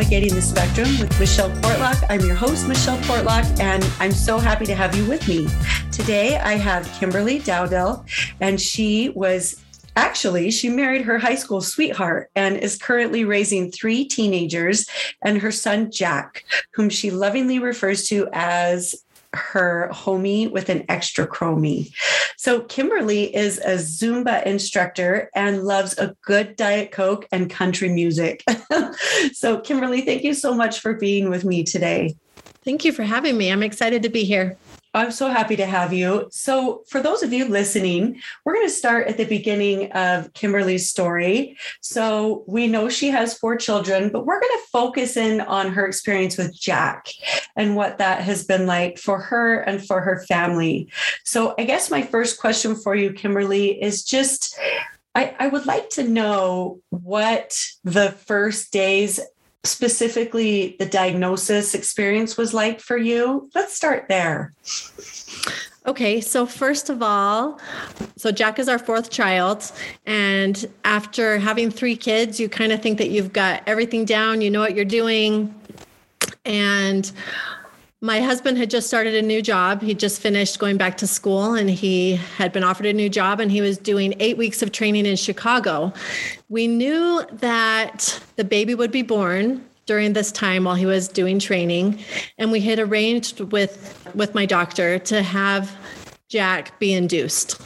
Navigating the Spectrum with Michelle Portlock. I'm your host, Michelle Portlock, and I'm so happy to have you with me. Today I have Kimberly Dowdell, and she was Actually, she married her high school sweetheart and is currently raising three teenagers and her son, Jack, whom she lovingly refers to as her homie with an extra chromie. So, Kimberly is a Zumba instructor and loves a good Diet Coke and country music. so, Kimberly, thank you so much for being with me today. Thank you for having me. I'm excited to be here. I'm so happy to have you. So, for those of you listening, we're going to start at the beginning of Kimberly's story. So, we know she has four children, but we're going to focus in on her experience with Jack and what that has been like for her and for her family. So, I guess my first question for you, Kimberly, is just I, I would like to know what the first days specifically the diagnosis experience was like for you. Let's start there. Okay, so first of all, so Jack is our fourth child. And after having three kids, you kind of think that you've got everything down, you know what you're doing. And my husband had just started a new job. He just finished going back to school and he had been offered a new job and he was doing eight weeks of training in Chicago. We knew that the baby would be born during this time while he was doing training and we had arranged with with my doctor to have Jack be induced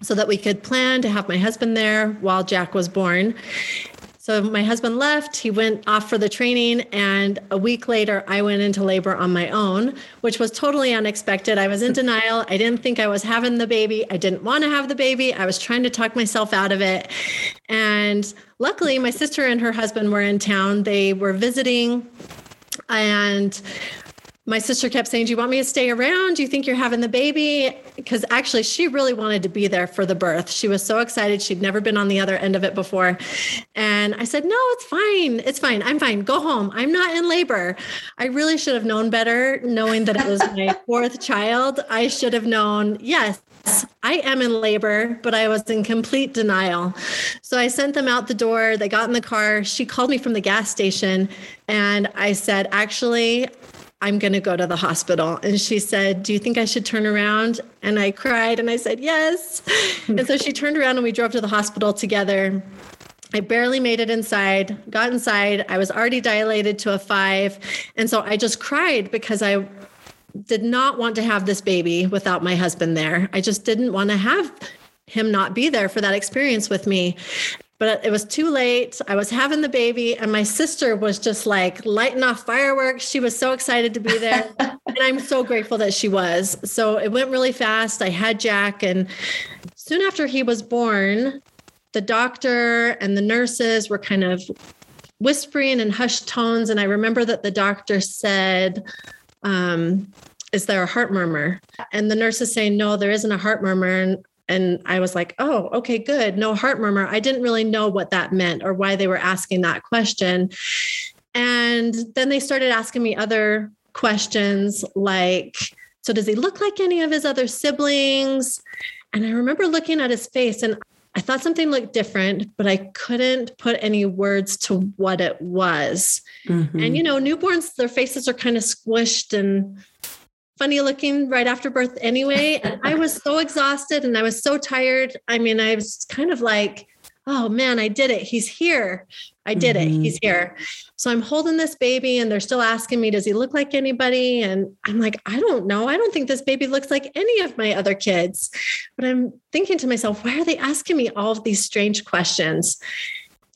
so that we could plan to have my husband there while Jack was born. So my husband left, he went off for the training, and a week later, I went into labor on my own, which was totally unexpected. I was in denial. I didn't think I was having the baby. I didn't want to have the baby. I was trying to talk myself out of it. And luckily, my sister and her husband were in town. They were visiting, and my sister kept saying, Do you want me to stay around? Do you think you're having the baby? Because actually, she really wanted to be there for the birth. She was so excited. She'd never been on the other end of it before. And I said, No, it's fine. It's fine. I'm fine. Go home. I'm not in labor. I really should have known better, knowing that it was my fourth child. I should have known, yes, I am in labor, but I was in complete denial. So I sent them out the door. They got in the car. She called me from the gas station and I said, Actually, I'm going to go to the hospital. And she said, Do you think I should turn around? And I cried and I said, Yes. and so she turned around and we drove to the hospital together. I barely made it inside, got inside. I was already dilated to a five. And so I just cried because I did not want to have this baby without my husband there. I just didn't want to have him not be there for that experience with me but it was too late. I was having the baby, and my sister was just like lighting off fireworks. She was so excited to be there. and I'm so grateful that she was. So it went really fast. I had Jack, and soon after he was born, the doctor and the nurses were kind of whispering in hushed tones. And I remember that the doctor said, um, is there a heart murmur? And the nurse is saying, no, there isn't a heart murmur. And and I was like, oh, okay, good. No heart murmur. I didn't really know what that meant or why they were asking that question. And then they started asking me other questions like, so does he look like any of his other siblings? And I remember looking at his face and I thought something looked different, but I couldn't put any words to what it was. Mm-hmm. And, you know, newborns, their faces are kind of squished and funny looking right after birth anyway. And I was so exhausted and I was so tired. I mean, I was kind of like, oh man, I did it. He's here. I did mm-hmm. it. He's here. So I'm holding this baby and they're still asking me, does he look like anybody? And I'm like, I don't know. I don't think this baby looks like any of my other kids. But I'm thinking to myself, why are they asking me all of these strange questions?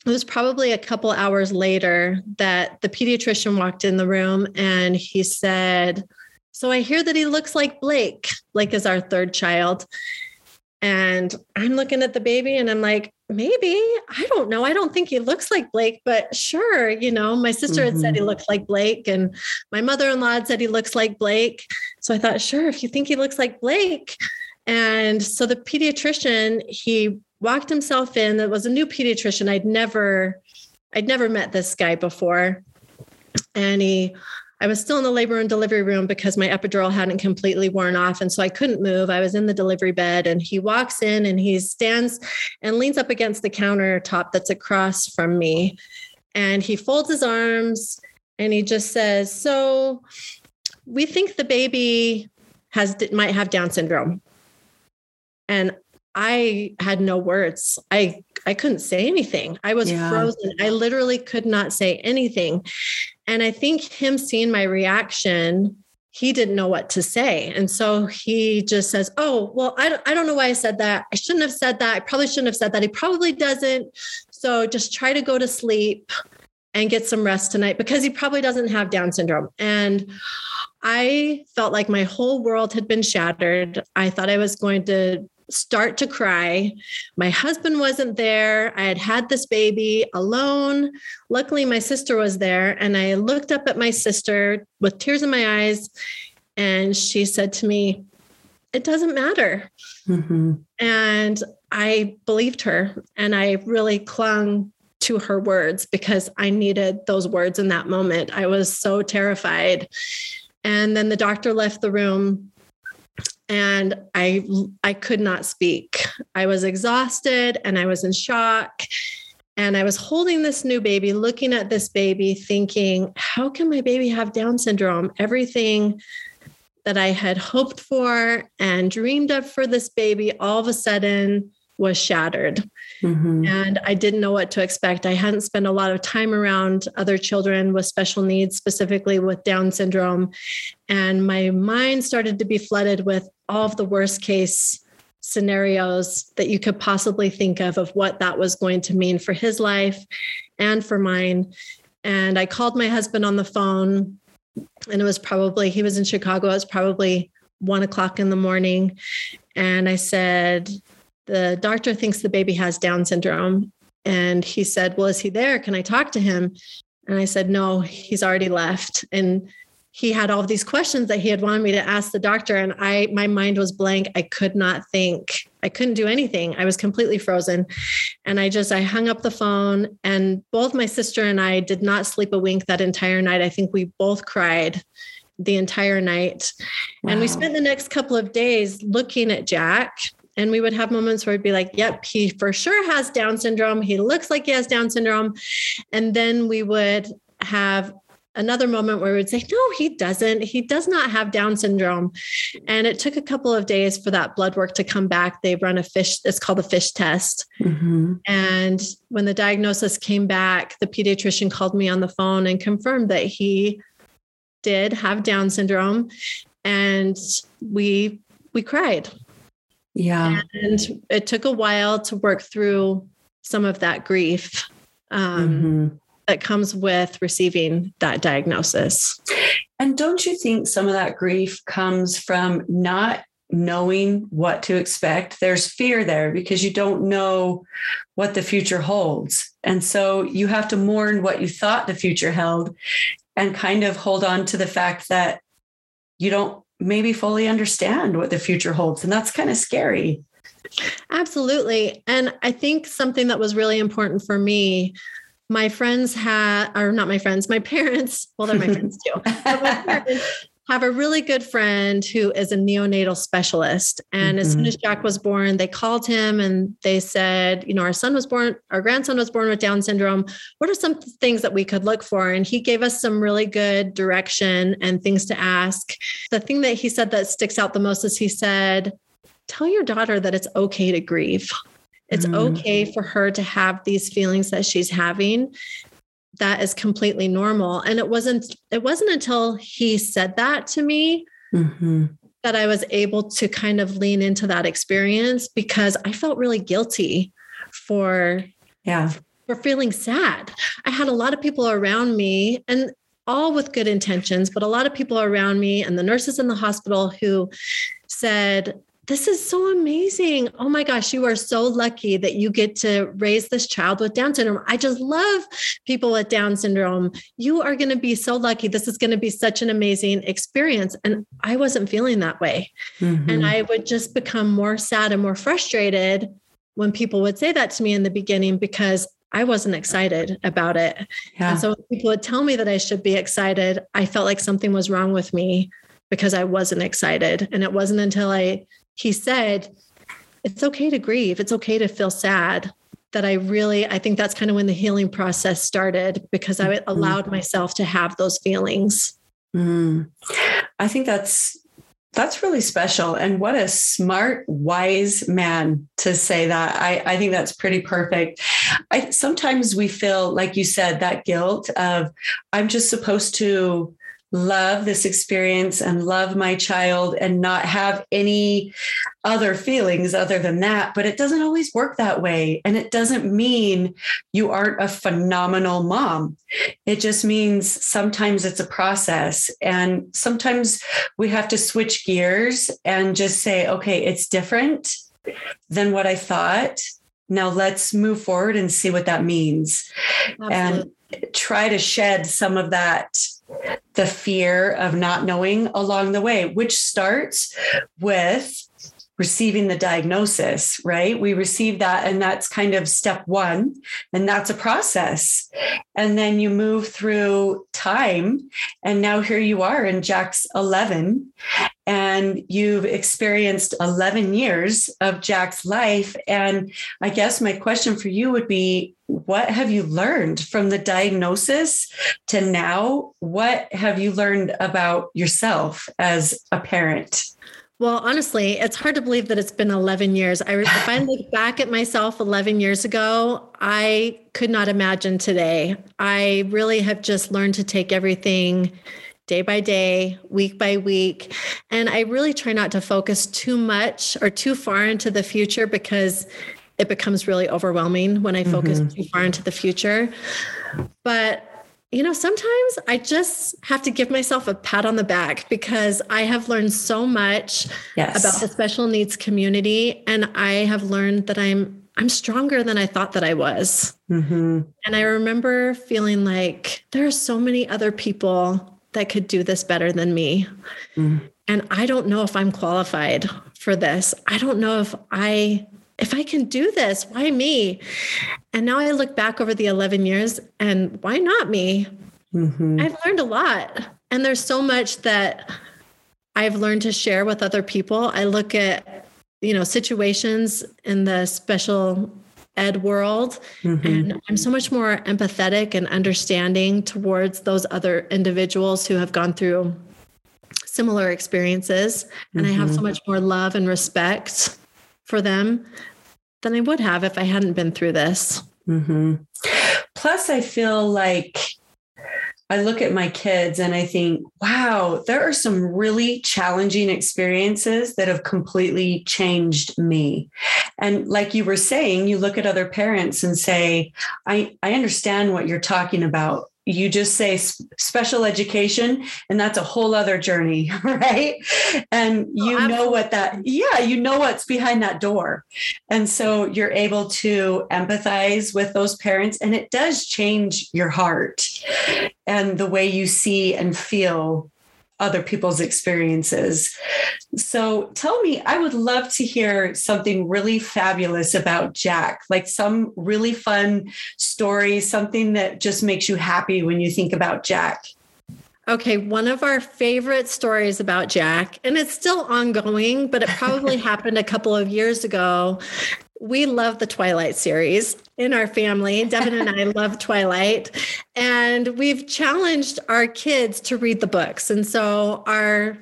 It was probably a couple hours later that the pediatrician walked in the room and he said, so I hear that he looks like Blake, Blake is our third child. And I'm looking at the baby and I'm like, maybe, I don't know. I don't think he looks like Blake, but sure. You know, my sister mm-hmm. had said he mm-hmm. looked like Blake, and my mother in law had said he looks like Blake. So I thought, sure, if you think he looks like Blake. And so the pediatrician, he walked himself in. It was a new pediatrician. I'd never, I'd never met this guy before. And he I was still in the labor and delivery room because my epidural hadn't completely worn off. And so I couldn't move. I was in the delivery bed and he walks in and he stands and leans up against the countertop that's across from me. And he folds his arms and he just says, So we think the baby has might have Down syndrome. And I had no words. I I couldn't say anything. I was yeah. frozen. I literally could not say anything. And I think him seeing my reaction, he didn't know what to say. And so he just says, Oh, well, I don't, I don't know why I said that. I shouldn't have said that. I probably shouldn't have said that. He probably doesn't. So just try to go to sleep and get some rest tonight because he probably doesn't have Down syndrome. And I felt like my whole world had been shattered. I thought I was going to start to cry. My husband wasn't there. I had had this baby alone. Luckily, my sister was there. And I looked up at my sister with tears in my eyes. And she said to me, It doesn't matter. Mm-hmm. And I believed her. And I really clung to her words because I needed those words in that moment. I was so terrified. And then the doctor left the room and I I could not speak. I was exhausted and I was in shock. And I was holding this new baby, looking at this baby, thinking, how can my baby have Down syndrome? Everything that I had hoped for and dreamed of for this baby all of a sudden was shattered. Mm-hmm. And I didn't know what to expect. I hadn't spent a lot of time around other children with special needs, specifically with Down syndrome. And my mind started to be flooded with all of the worst case scenarios that you could possibly think of of what that was going to mean for his life and for mine. And I called my husband on the phone, and it was probably, he was in Chicago, it was probably one o'clock in the morning. And I said, the doctor thinks the baby has Down syndrome. And he said, Well, is he there? Can I talk to him? And I said, No, he's already left. And he had all these questions that he had wanted me to ask the doctor. And I, my mind was blank. I could not think. I couldn't do anything. I was completely frozen. And I just, I hung up the phone. And both my sister and I did not sleep a wink that entire night. I think we both cried the entire night. Wow. And we spent the next couple of days looking at Jack and we would have moments where it'd be like, yep, he for sure has Down syndrome. He looks like he has Down syndrome. And then we would have another moment where we would say, no, he doesn't. He does not have Down syndrome. And it took a couple of days for that blood work to come back. They run a fish, it's called a FISH test. Mm-hmm. And when the diagnosis came back, the pediatrician called me on the phone and confirmed that he did have Down syndrome. And we we cried yeah. And it took a while to work through some of that grief um, mm-hmm. that comes with receiving that diagnosis. And don't you think some of that grief comes from not knowing what to expect? There's fear there because you don't know what the future holds. And so you have to mourn what you thought the future held and kind of hold on to the fact that you don't maybe fully understand what the future holds. And that's kind of scary. Absolutely. And I think something that was really important for me my friends had, or not my friends, my parents, well, they're my friends too. my parents have a really good friend who is a neonatal specialist. And mm-hmm. as soon mm-hmm. as Jack was born, they called him and they said, you know, our son was born, our grandson was born with Down syndrome. What are some things that we could look for? And he gave us some really good direction and things to ask. The thing that he said that sticks out the most is he said, tell your daughter that it's okay to grieve. It's mm. okay for her to have these feelings that she's having that is completely normal. And it wasn't it wasn't until he said that to me mm-hmm. that i was able to kind of lean into that experience because i felt really guilty for yeah. for feeling sad. I had a lot of people around me and all with good intentions but a lot of people around me and the nurses in the hospital who said this is so amazing. Oh my gosh, you are so lucky that you get to raise this child with Down syndrome. I just love people with Down syndrome. You are going to be so lucky. This is going to be such an amazing experience. And I wasn't feeling that way. Mm-hmm. And I would just become more sad and more frustrated when people would say that to me in the beginning because I wasn't excited about it. Yeah. And so people would tell me that I should be excited. I felt like something was wrong with me because I wasn't excited. And it wasn't until I he said, it's okay to grieve. It's okay to feel sad. that I really, I think that's kind of when the healing process started because I Mm-hmm. allowed myself to have those feelings. Mm. I think that's that's really special. And what a smart, wise man to say that. I, I think that's pretty perfect. I sometimes we feel, like you said, that guilt of I'm just supposed to love this experience and love my child and not have any other feelings other than that. But it doesn't always work that way. And it doesn't mean you aren't a phenomenal mom. It just means sometimes it's a process. And sometimes we have to switch gears and just say, okay, it's different than what I thought. Now let's move forward and see what that means. Absolutely. And try to shed some of that the fear of not knowing along the way, which starts with receiving the diagnosis, right? We receive that, and that's kind of step one, and that's a process. And then you move through time, and now here you are in Jack's 11, and you've experienced 11 years of Jack's life. And I guess my question for you would be what have you learned from the diagnosis to now? What have you learned about yourself as a parent? Well, honestly, it's hard to believe that it's been 11 years. I, if I look back at myself 11 years ago, I could not imagine today. I really have just learned to take everything day by day, week by week. And I really try not to focus too much or too far into the future because it becomes really overwhelming when I focus Mhm. too far into the future. But you know, sometimes I just have to give myself a pat on the back because I have learned so much Yes. about the special needs community and I have learned that I'm I'm stronger than I thought that I was. Mhm. And I remember feeling like there are so many other people that could do this better than me. Mm. And I don't know if I'm qualified for this. I don't know if I if I can do this. Why me? And now I look back over the 11 years and why not me? Mhm. I've learned a lot. And there's so much that I've learned to share with other people. I look at, you know, situations in the special ed world Mhm. and I'm so much more empathetic and understanding towards those other individuals who have gone through similar experiences. And I have so Mhm. much more love and respect for them than I would have if I hadn't been through this. hmm Plus, I feel like I look at my kids and I think, wow, there are some really challenging experiences that have completely changed me. And like you were saying, you look at other parents and say, I, I understand what you're talking about. You just say special education, and that's a whole other journey, right? And oh, you know what that, yeah, you know what's behind that door. And so you're able to empathize with those parents, and it does change your heart and the way you see and feel other people's experiences. So tell me, I would love to hear something really fabulous about Jack, like some really fun story, something that just makes you happy when you think about Jack. Okay, one of our favorite stories about Jack, and it's still ongoing, but it probably happened a couple of years ago. We love the Twilight series in our family. Devin and I love Twilight. And we've challenged our kids to read the books. And so our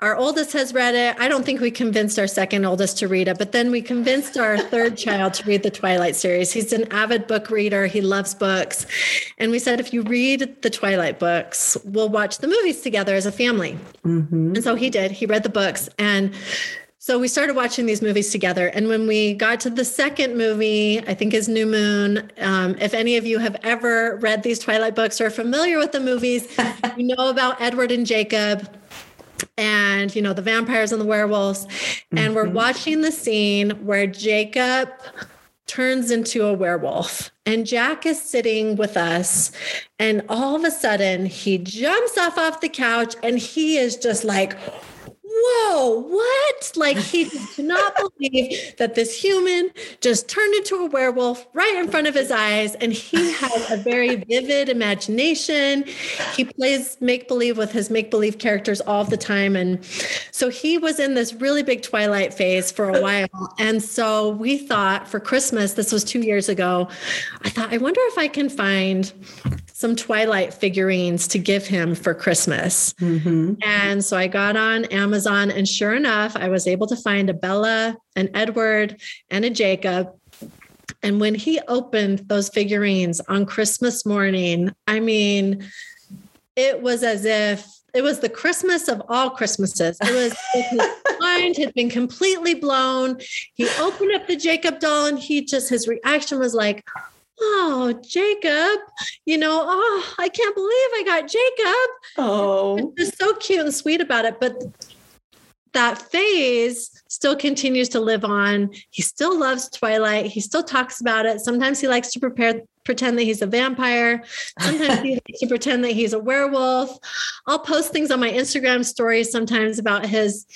our oldest has read it. I don't think we convinced our second oldest to read it, but then we convinced our third child to read the Twilight series. He's an avid book reader, he loves books. And we said, if you read the Twilight books, we'll watch the movies together as a family. Mm-hmm. And so he did. He read the books. And so we started watching these movies together. And when we got to the second movie, I think is New Moon. Um, if any of you have ever read these Twilight books or are familiar with the movies, you know about Edward and Jacob and you know the vampires and the werewolves and we're watching the scene where jacob turns into a werewolf and jack is sitting with us and all of a sudden he jumps off off the couch and he is just like whoa, what? Like he could not believe that this human just turned into a werewolf right in front of his eyes. And he has a very vivid imagination. He plays make believe with his make believe characters all the time. And so he was in this really big Twilight phase for a while. And so we thought for Christmas, this was two years ago, I thought, I wonder if I can find some Twilight figurines to give him for Christmas. Mm-hmm. And so I got on Amazon, and sure enough, I was able to find a Bella, an Edward, and a Jacob. And when he opened those figurines on Christmas morning, I mean, it was as if it was the Christmas of all Christmases. It was his mind had been completely blown. He opened up the Jacob doll and he just his reaction was like, oh, Jacob, you know, oh, I can't believe I got Jacob. Oh, it's so cute and sweet about it. But that phase still continues to live on. He still loves Twilight. He still talks about it. Sometimes he likes to prepare pretend that he's a vampire. Sometimes he likes to pretend that he's a werewolf. I'll post things on my Instagram stories sometimes about his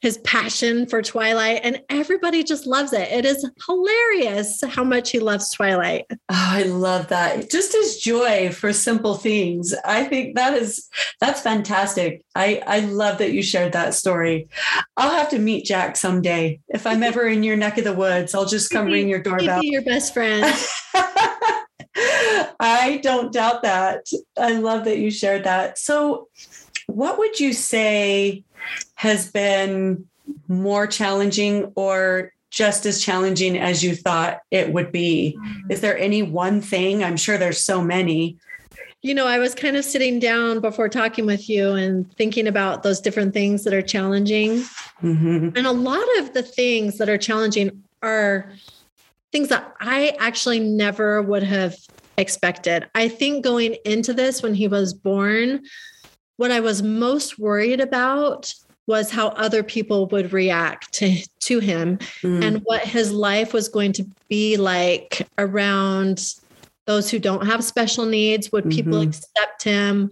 his passion for Twilight, and everybody just loves it. It is hilarious how much he loves Twilight. Oh, I love that. Just his joy for simple things. I think that is that's fantastic. I I love that you shared that story. I'll have to meet Jack someday. If I'm ever in your neck of the woods, I'll just come ring your doorbell. Be your best friend. I don't doubt that. I love that you shared that. So, what would you say has been more challenging or just as challenging as you thought it would be? Mm. Is there any one thing? I'm sure there's so many. You know, I was kind of sitting down before talking with you and thinking about those different things that are challenging. Mm-hmm. And a lot of the things that are challenging are things that I actually never would have expected. I think going into this when he was born, what I was most worried about was how other people would react to, to him mm. and what his life was going to be like around those who don't have special needs. Would people mm-hmm. accept him?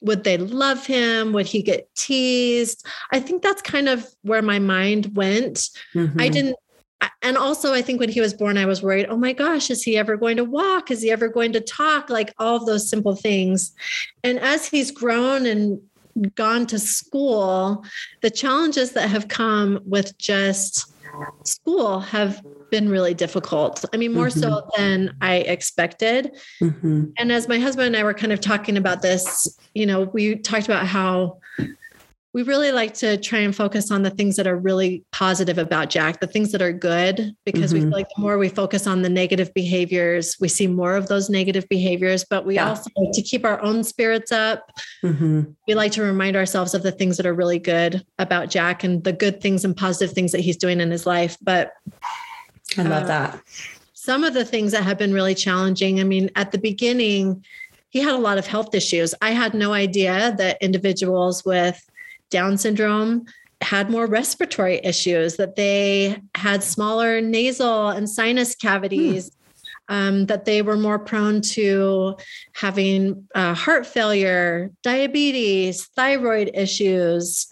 Would they love him? Would he get teased? I think that's kind of where my mind went. Mm-hmm. I didn't and also i think when he was born i was worried oh my gosh is he ever going to walk is he ever going to talk like all of those simple things and as he's grown and gone to school, the challenges that have come with just school have been really difficult. I mean, more mm-hmm. so than I expected. Mm-hmm. And as my husband and I were kind of talking about this, you know, we talked about how we really like to try and focus on the things that are really positive about Jack, the things that are good, because mm-hmm. we feel like the more we focus on the negative behaviors, we see more of those negative behaviors. But we yeah. also, like to keep our own spirits up, mm-hmm. we like to remind ourselves of the things that are really good about Jack and the good things and positive things that he's doing in his life. But I love uh, that. Some of the things that have been really challenging, I mean, at the beginning, he had a lot of health issues. I had no idea that individuals with down syndrome had more respiratory issues, that they had smaller nasal and sinus cavities, hmm. um, that they were more prone to having uh, heart failure, diabetes, thyroid issues.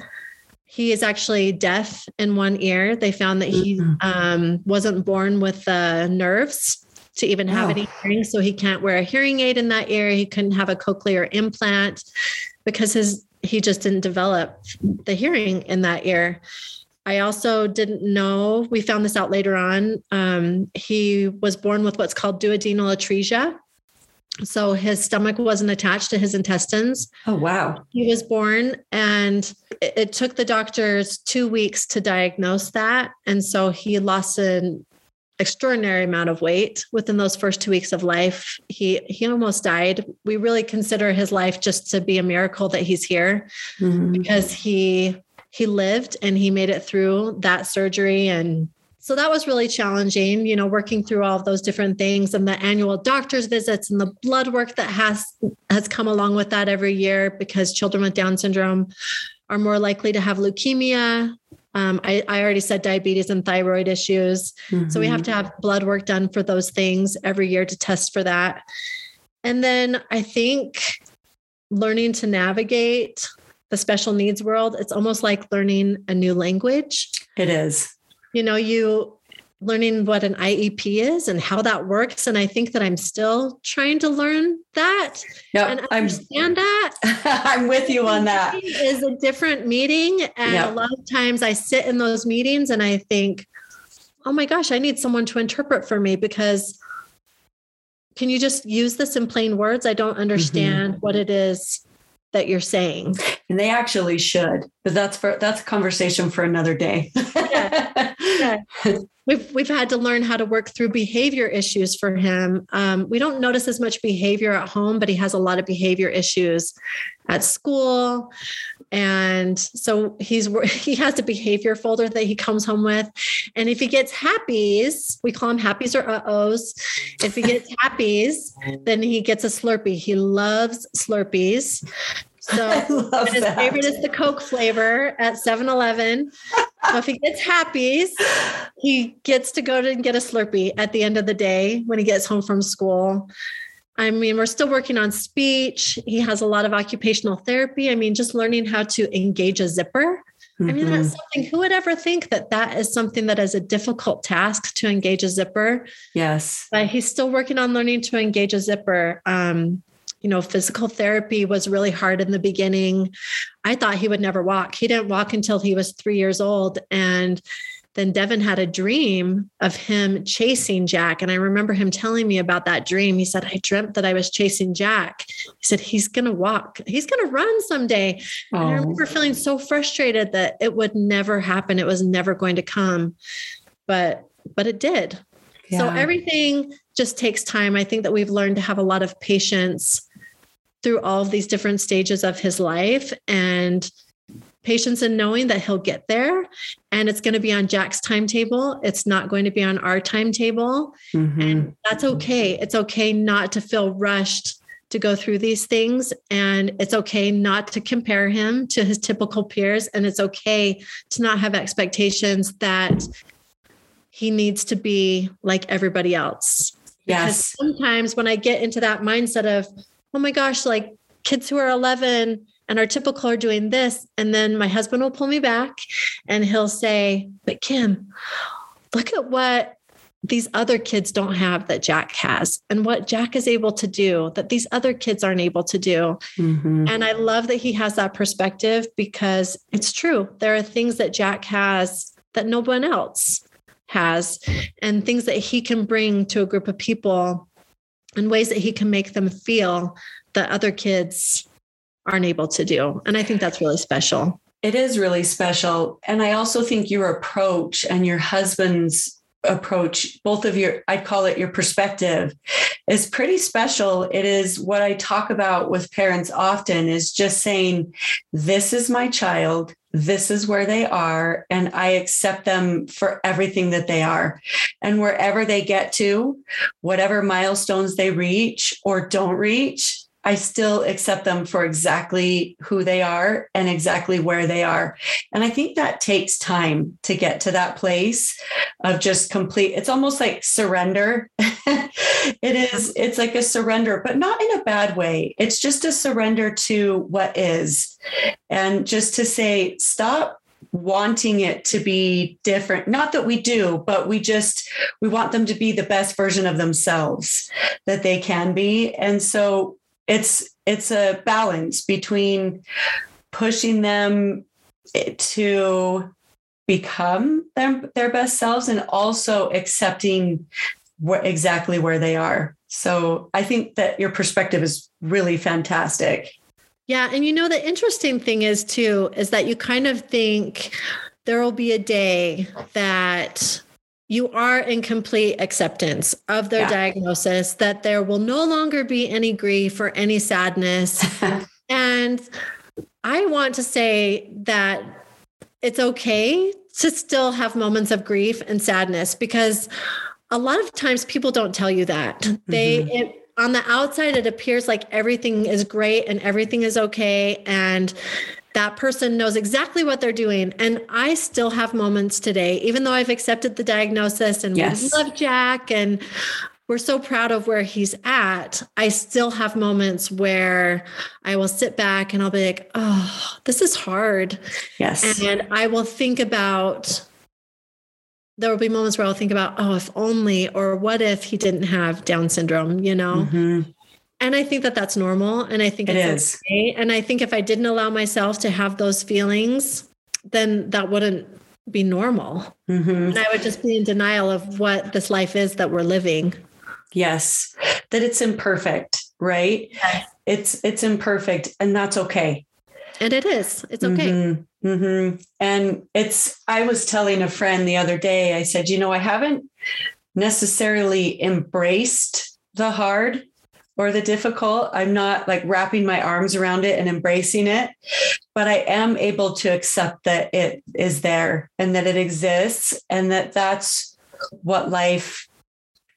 He is actually deaf in one ear. They found that he hmm. um, wasn't born with the nerves to even have any hearing. So he can't wear a hearing aid in that ear. He couldn't have a cochlear implant because his he just didn't develop the hearing in that ear. I also didn't know, we found this out later on. Um, he was born with what's called duodenal atresia. So his stomach wasn't attached to his intestines. Oh, wow. He was born, and it, it took the doctors two weeks to diagnose that. And so he lost an extraordinary amount of weight within those first two weeks of life. He he almost died. We really consider his life just to be a miracle that he's here mm-hmm. because he he lived and he made it through that surgery and so that was really challenging you know working through all of those different things and the annual doctor's visits and the blood work that has has come along with that every year because children with down syndrome are more likely to have leukemia um, I, I, already said diabetes and thyroid issues. Mm-hmm. So we have to have blood work done for those things every year to test for that. And then I think learning to navigate the special needs world, it's almost like learning a new language. It is. You know, you learning what an IEP is and how that works. And I think that I'm still trying to learn that yep, and understand I'm, that. I'm with you on that. Is a different meeting. And yep. a lot of times I sit in those meetings and I think, oh my gosh, I need someone to interpret for me because can you just use this in plain words? I don't understand mm-hmm. what it is that you're saying. And they actually should, but that's for that's a conversation for another day. yeah. Yeah. We've we've had to learn how to work through behavior issues for him. Um, we don't notice as much behavior at home, but he has a lot of behavior issues at school, and so he's he has a behavior folder that he comes home with, and if he gets happies, we call him happies or uh ohs. If he gets happies, then he gets a Slurpee. He loves Slurpees. So his that. favorite is the Coke flavor at 7-Eleven. So if he gets happies, he gets to go to and get a Slurpee at the end of the day when he gets home from school. I mean, we're still working on speech. He has a lot of occupational therapy. I mean, just learning how to engage a zipper. Mm-hmm. I mean, that's mm-hmm. something, who would ever think that that is something that is a difficult task to engage a zipper? Yes. But he's still working on learning to engage a zipper. Um, you know, physical therapy was really hard in the beginning. I thought he would never walk. He didn't walk until he was three years old. And then Devin had a dream of him chasing Jack. And I remember him telling me about that dream. He said, I dreamt that I was chasing Jack. He said, He's going to walk, he's going to run someday. Oh. I remember feeling so frustrated that it would never happen. It was never going to come. But, but it did. Yeah. So everything just takes time. I think that we've learned to have a lot of patience through all of these different stages of his life and patience in knowing that he'll get there and it's going to be on Jack's timetable. It's not going to be on our timetable. Mm-hmm. And that's okay. It's okay not to feel rushed to go through these things. And it's okay not to compare him to his typical peers. And it's okay to not have expectations that he needs to be like everybody else. Yes. Because sometimes when I get into that mindset of, oh my gosh, like kids who are 11 and are typical are doing this. And then my husband will pull me back and he'll say, but Kim, look at what these other kids don't have that Jack has, and what Jack is able to do that these other kids aren't able to do. Mm-hmm. And I love that he has that perspective because it's true. There are things that Jack has that no one else has, and things that he can bring to a group of people and ways that he can make them feel that other kids aren't able to do. And I think that's really special. It is really special. And I also think your approach and your husband's approach, both of your, I'd call it your perspective, is pretty special. It is what I talk about with parents often is just saying, This is my child. This is where they are. And I accept them for everything that they are. And wherever they get to, whatever milestones they reach or don't reach, I still accept them for exactly who they are and exactly where they are. And I think that takes time to get to that place of just complete, it's almost like surrender. it is, it's like a surrender, but not in a bad way. It's just a surrender to what is. And just to say, stop wanting it to be different not that we do but we just we want them to be the best version of themselves that they can be and so it's it's a balance between pushing them to become their, their best selves and also accepting where, exactly where they are. So I think that your perspective is really fantastic. Yeah. And you know, the interesting thing is, too, is that you kind of think there will be a day that you are in complete acceptance of their yeah. diagnosis, that there will no longer be any grief or any sadness. and I want to say that it's okay to still have moments of grief and sadness because a lot of times people don't tell you that. They, mm-hmm. it, on the outside, it appears like everything is great and everything is okay. And that person knows exactly what they're doing. And I still have moments today, even though I've accepted the diagnosis and yes. we love Jack and we're so proud of where he's at, I still have moments where I will sit back and I'll be like, oh, this is hard. Yes. And I will think about, there will be moments where I'll think about, oh, if only, or what if he didn't have Down syndrome, you know? Mhm. And I think that that's normal. And I think It it's is. okay. And I think if I didn't allow myself to have those feelings, then that wouldn't be normal. Mhm. And I would just be in denial of what this life is that we're living. Yes. That it's imperfect, right? Yes. It's it's imperfect and that's okay. And it is. It's okay. Mhm, mhm. And it's, I was telling a friend the other day, I said, you know, I haven't necessarily embraced the hard or the difficult. I'm not like wrapping my arms around it and embracing it, but I am able to accept that it is there and that it exists and that that's what life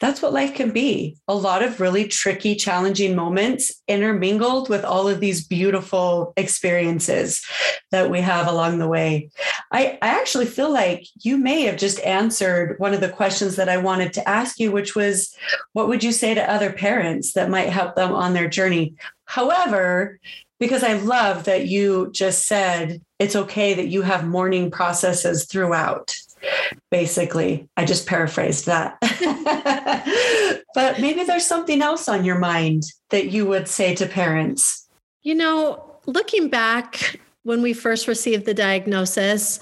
that's what life can be. A lot of really tricky challenging moments intermingled with all of these beautiful experiences that we have along the way. I, I actually feel like you may have just answered one of the questions that i wanted to ask you which was what would you say to other parents that might help them on their journey? However because i love that you just said it's okay that you have mourning processes throughout basically. I just paraphrased that. but maybe there's something else on your mind that you would say to parents. You know, looking back when we first received the diagnosis,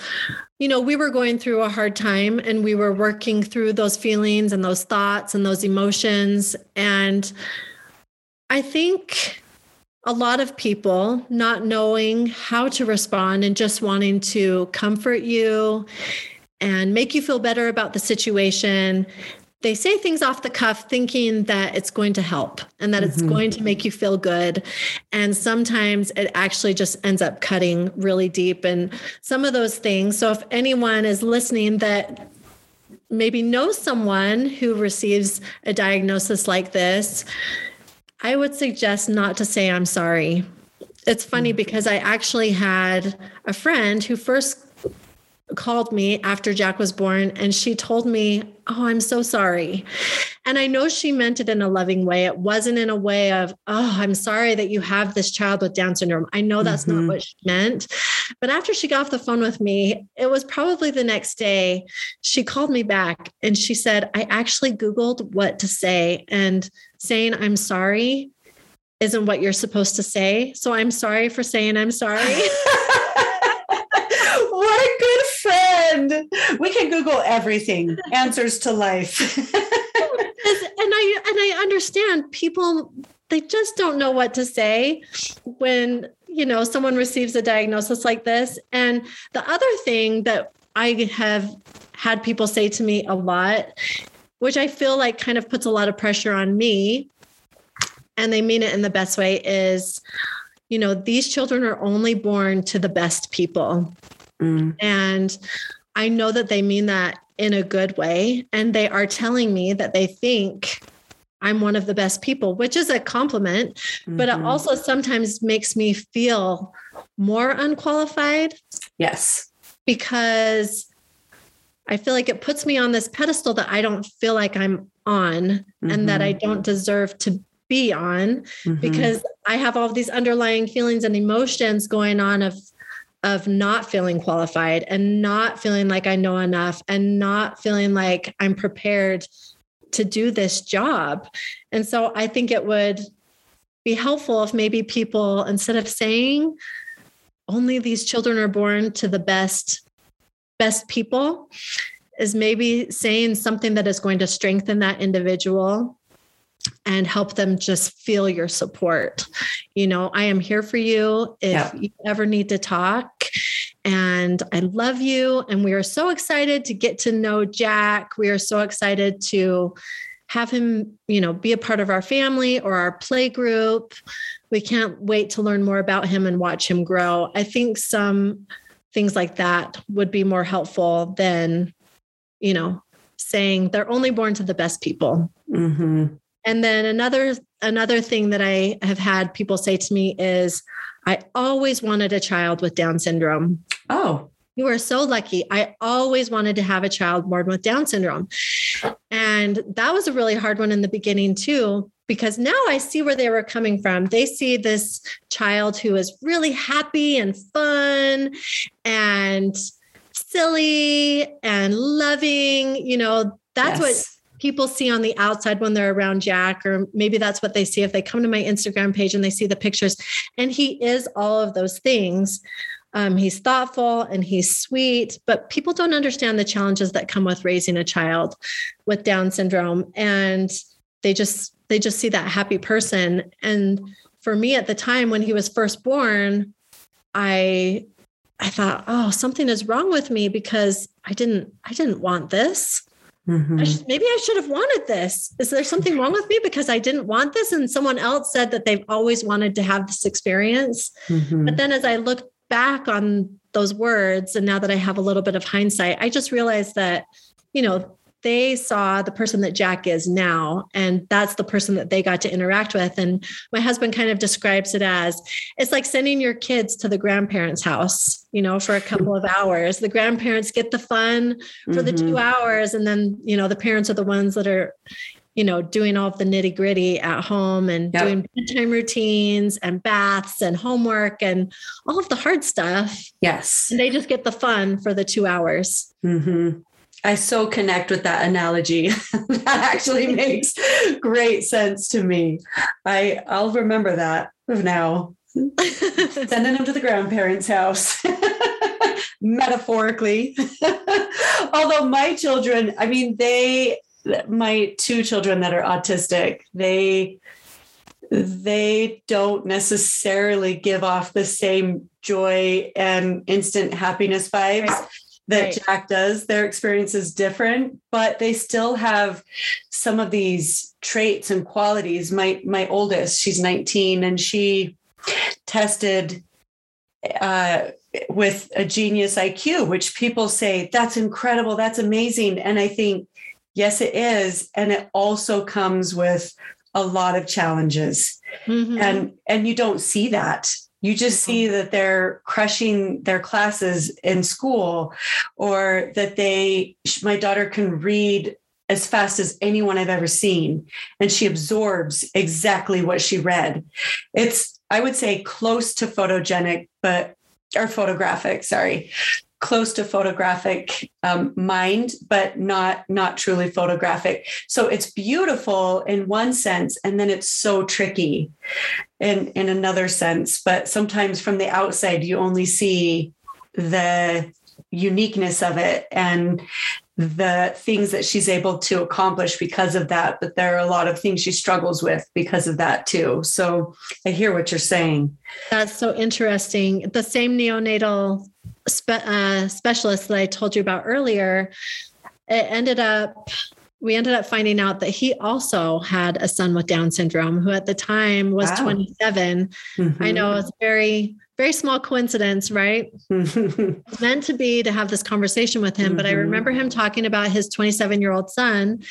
you know, we were going through a hard time and we were working through those feelings and those thoughts and those emotions. And I think a lot of people not knowing how to respond and just wanting to comfort you and make you feel better about the situation. They say things off the cuff thinking that it's going to help and that it's Mhm. going to make you feel good. And sometimes it actually just ends up cutting really deep. And some of those things. So, if anyone is listening that maybe knows someone who receives a diagnosis like this, I would suggest not to say, I'm sorry. It's funny because I actually had a friend who first called me after Jack was born and she told me, Oh, I'm so sorry. And I know she meant it in a loving way. It wasn't in a way of, Oh, I'm sorry that you have this child with Down syndrome. I know that's Mhm. not what she meant. But after she got off the phone with me, it was probably the next day, she called me back and she said, I actually Googled what to say, and saying I'm sorry isn't what you're supposed to say. So I'm sorry for saying I'm sorry. what a good friend. We can Google everything, answers to life. and I and I understand people they just don't know what to say when you know someone receives a diagnosis like this. And the other thing that I have had people say to me a lot, which I feel like kind of puts a lot of pressure on me, and they mean it in the best way, is you know, these children are only born to the best people. Mm, And I know that they mean that in a good way. And they are telling me that they think I'm one of the best people, which is a compliment. But it mhm. also sometimes makes me feel more unqualified yes. because I feel like it puts me on this pedestal that I don't feel like I'm on and that I don't deserve to be on Mhm. because I have all these underlying feelings and emotions going on of of not feeling qualified and not feeling like I know enough and not feeling like I'm prepared to do this job. And so I think it would be helpful if maybe people instead of saying only these children are born to the best best people is maybe saying something that is going to strengthen that individual and help them just feel your support. You know, I am here for you if Yeah. you ever need to talk. And I love you. And we are so excited to get to know Jack. We are so excited to have him, you know, be a part of our family or our play group. We can't wait to learn more about him and watch him grow. I think some things like that would be more helpful than, you know, saying they're only born to the best people. Mhm. And then another another thing that I have had people say to me is I always wanted a child with Down syndrome. Oh, You are so lucky. I always wanted to have a child born with Down syndrome. And that was a really hard one in the beginning, too, because now I see where they were coming from. They see this child who is really happy and fun and silly and loving. You know, that's yes. People see on the outside when they're around Jack, or maybe that's what they see if they come to my Instagram page and they see the pictures. And he is all of those things. Um, he's thoughtful and he's sweet, but people don't understand the challenges that come with raising a child with Down syndrome. And they just they just see that happy person. And for me at the time when he was first born, I I thought, oh, something is wrong with me because I didn't I didn't want this. Mm-hmm. I should, maybe I should have wanted this. Is there something wrong with me because I didn't want this? And someone else said that they've always wanted to have this experience. Mm-hmm. But then as I look back on those words, and now that I have a little bit of hindsight, I just realized that, you know, they saw the person that Jack is now, and that's the person that they got to interact with. And my husband kind of describes it as it's like sending your kids to the grandparents' house, you know, for a couple of hours. The grandparents get the fun for mm-hmm. the two mm-hmm. hours, and then, you know, the parents are the ones that are, you know, doing all of the nitty gritty at home and yep. doing bedtime routines and baths and homework and all of the hard stuff. Yes. And they just get the fun for the two hours. Mm-hmm. I so connect with that analogy. that actually makes great sense to me. I I'll remember that now. Sending him to the grandparents' house. Metaphorically. Although my children, I mean, they my two children that are autistic, they they don't necessarily give off the same joy and instant happiness vibes. That right. Jack does. Their experience is different, but they still have some of these traits and qualities. My my oldest, she's 19, and she tested uh, with a genius IQ, which people say that's incredible, that's amazing, and I think yes, it is, and it also comes with a lot of challenges, mm-hmm. and and you don't see that you just see that they're crushing their classes in school or that they, my daughter can read as fast as anyone I've ever seen. And she absorbs exactly what she read. It's, I would say, close to photogenic, but, or photographic, sorry, close to photographic um, mind but not not truly photographic. So it's beautiful in one sense and then it's so tricky in in another sense. But sometimes from the outside you only see the uniqueness of it and the things that she's able to accomplish because of that. But there are a lot of things she struggles with because of that too. So i hear what you're saying. That's so interesting. The same neonatal spe- uh, specialist that I told you about earlier, it ended up we ended up finding out that he also had a son with Down syndrome, who at the time was wow. 27. Mm-hmm. I know it's very, very small coincidence, right? meant to be to have this conversation with him, mm-hmm. but I mm-hmm. remember him talking about his 27 year old son.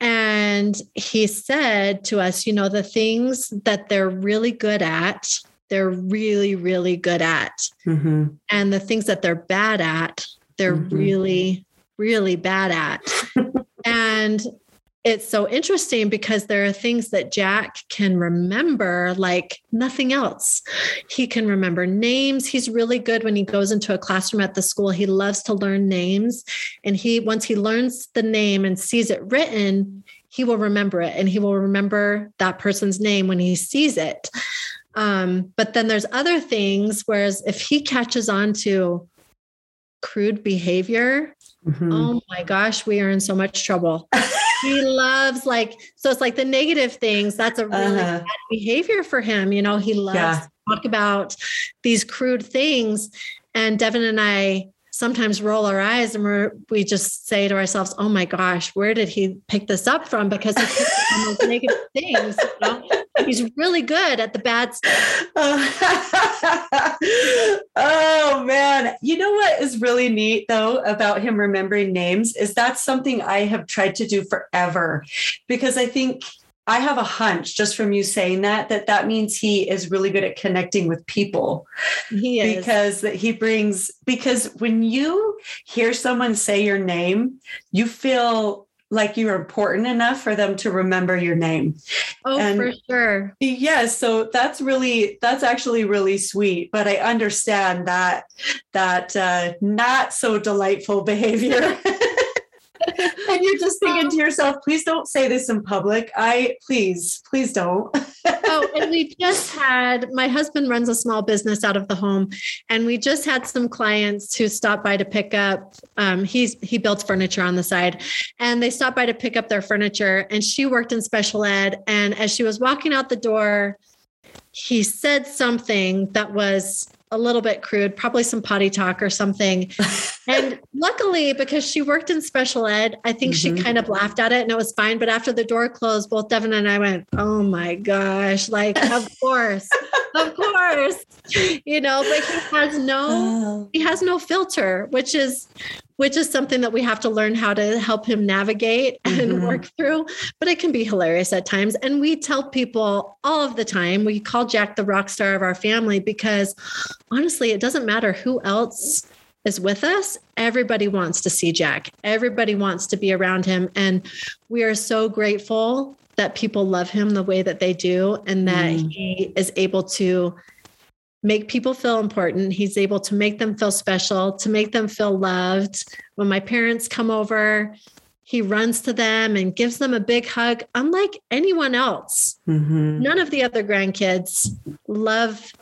And he said to us, you know, the things that they're really good at they're really, really good at. Mm-hmm. And the things that they're bad at, they're mm-hmm. really, really bad at. and it's so interesting because there are things that Jack can remember like nothing else. He can remember names. He's really good when he goes into a classroom at the school. He loves to learn names. And he, once he learns the name and sees it written, he will remember it and he will remember that person's name when he sees it. Um, but then there's other things, whereas if he catches on to crude behavior, mm-hmm. oh my gosh, we are in so much trouble. he loves like so it's like the negative things that's a really uh-huh. bad behavior for him you know he loves yeah. to talk about these crude things and devin and i sometimes roll our eyes and we're, we just say to ourselves oh my gosh where did he pick this up from because he picks on those negative things you know? He's really good at the bad stuff. oh man. You know what is really neat though about him remembering names is that's something I have tried to do forever because I think I have a hunch just from you saying that that that means he is really good at connecting with people. He is. Because that he brings because when you hear someone say your name, you feel like you're important enough for them to remember your name. Oh, and for sure. Yes. Yeah, so that's really, that's actually really sweet. But I understand that, that uh, not so delightful behavior. and you're just thinking to yourself, please don't say this in public. I please, please don't. oh, and we just had my husband runs a small business out of the home, and we just had some clients who stopped by to pick up. Um, he's he builds furniture on the side, and they stopped by to pick up their furniture. And she worked in special ed, and as she was walking out the door, he said something that was a little bit crude, probably some potty talk or something. and luckily, because she worked in special ed, I think mm-hmm. she kind of laughed at it and it was fine. But after the door closed, both Devin and I went, Oh my gosh, like, of course, of course, you know, but he has no, oh. he has no filter, which is, which is something that we have to learn how to help him navigate and mm-hmm. work through. But it can be hilarious at times. And we tell people all of the time, we call Jack the rock star of our family because honestly, it doesn't matter who else is with us. Everybody wants to see Jack, everybody wants to be around him. And we are so grateful that people love him the way that they do and that mm. he is able to make people feel important. He's able to make them feel special, to make them feel loved. When my parents come over, he runs to them and gives them a big hug, unlike anyone else. Mm-hmm. None of the other grandkids love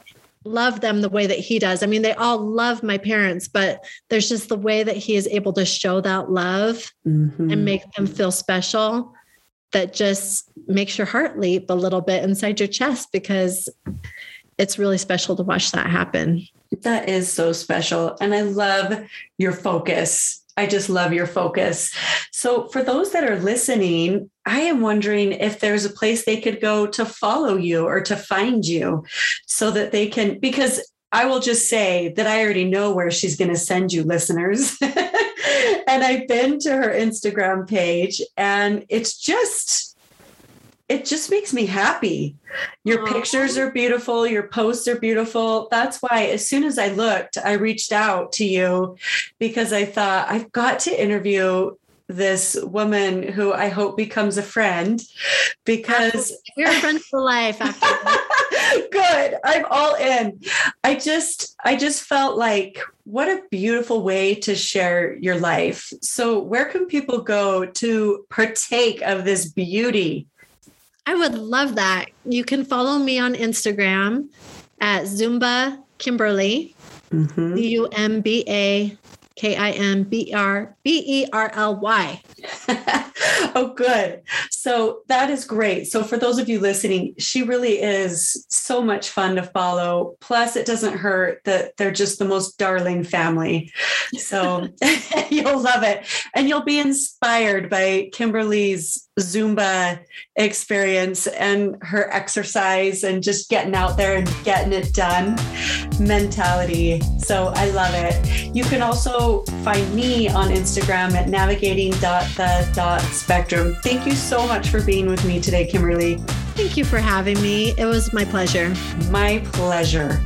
love them the way that he does. I mean, they all love my parents, but there's just the way that he is able to show that love mm-hmm. and make them feel special that just makes your heart leap a little bit inside your chest because it's really special to watch that happen. That is so special. And I love your focus. I just love your focus. So, for those that are listening, I am wondering if there's a place they could go to follow you or to find you so that they can, because I will just say that I already know where she's going to send you listeners. and I've been to her Instagram page, and it's just, it just makes me happy. Your Aww. pictures are beautiful, your posts are beautiful. That's why as soon as I looked, I reached out to you because I thought I've got to interview this woman who I hope becomes a friend because we're friends for life after Good. I'm all in. I just I just felt like what a beautiful way to share your life. So where can people go to partake of this beauty? I would love that. You can follow me on Instagram at Zumba Kimberly, mm-hmm. U M B A K I M B R B E R L Y. oh, good. So that is great. So, for those of you listening, she really is so much fun to follow. Plus, it doesn't hurt that they're just the most darling family. So, you'll love it. And you'll be inspired by Kimberly's Zumba experience and her exercise and just getting out there and getting it done mentality. So, I love it. You can also find me on Instagram at navigating.the.spectrum. Thank you so much for being with me today, Kimberly. Thank you for having me. It was my pleasure. My pleasure.